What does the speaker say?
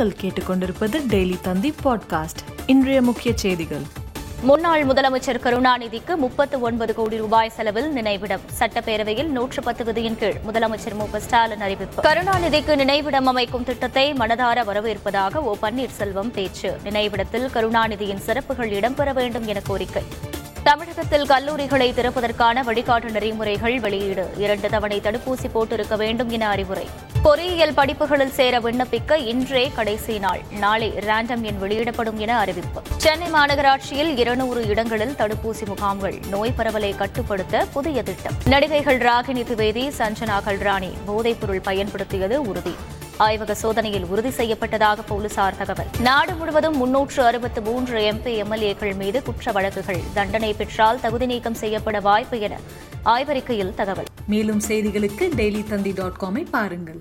நீங்கள் கேட்டுக்கொண்டிருப்பது டெய்லி தந்தி பாட்காஸ்ட். இன்றைய முக்கிய செய்திகள். முன்னாள் முதலமைச்சர் கருணாநிதிக்கு முப்பத்து ஒன்பது கோடி ரூபாய் செலவில் நினைவிடம். சட்டப்பேரவையில் நூற்று பத்து விதியின் கீழ் முதலமைச்சர் மு ஸ்டாலின் அறிவிப்பு. கருணாநிதிக்கு நினைவிடம் அமைக்கும் திட்டத்தை மனதார வரவேற்பதாக ஓ பன்னீர்செல்வம் பேச்சு. நினைவிடத்தில் கருணாநிதியின் சிறப்புகள் இடம்பெற வேண்டும் என கோரிக்கை. தமிழகத்தில் கல்லூரிகளை திறப்பதற்கான வழிகாட்டு நெறிமுறைகள் வெளியீடு. இரண்டு தவணை தடுப்பூசி போட்டிருக்க வேண்டும் என அறிவுரை. பொறியியல் படிப்புகளில் சேர விண்ணப்பிக்க இன்றே கடைசி நாள். நாளை ரேண்டம் எண் வெளியிடப்படும் என அறிவிப்பு. சென்னை மாநகராட்சியில் இருநூறு இடங்களில் தடுப்பூசி முகாம்கள் நோய் பரவலை கட்டுப்படுத்த புதிய திட்டம். நடிகைகள் ராகினி திவேதி சஞ்சனா கல்ராணி போதைப்பொருள் பயன்படுத்தியது உறுதி. ஆய்வக சோதனையில் உறுதி செய்யப்பட்டதாக போலீசார் தகவல். நாடு முழுவதும் முன்னூற்று அறுபத்து மூன்று எம்பி எம்எல்ஏக்கள் மீது குற்ற வழக்குகள். தண்டனை பெற்றால் தகுதி நீக்கம் செய்யப்பட வாய்ப்பு என ஆய்வறிக்கையில் தகவல். மேலும் செய்திகளுக்கு டெய்லி தந்தி டாட் காமை பாருங்கள்.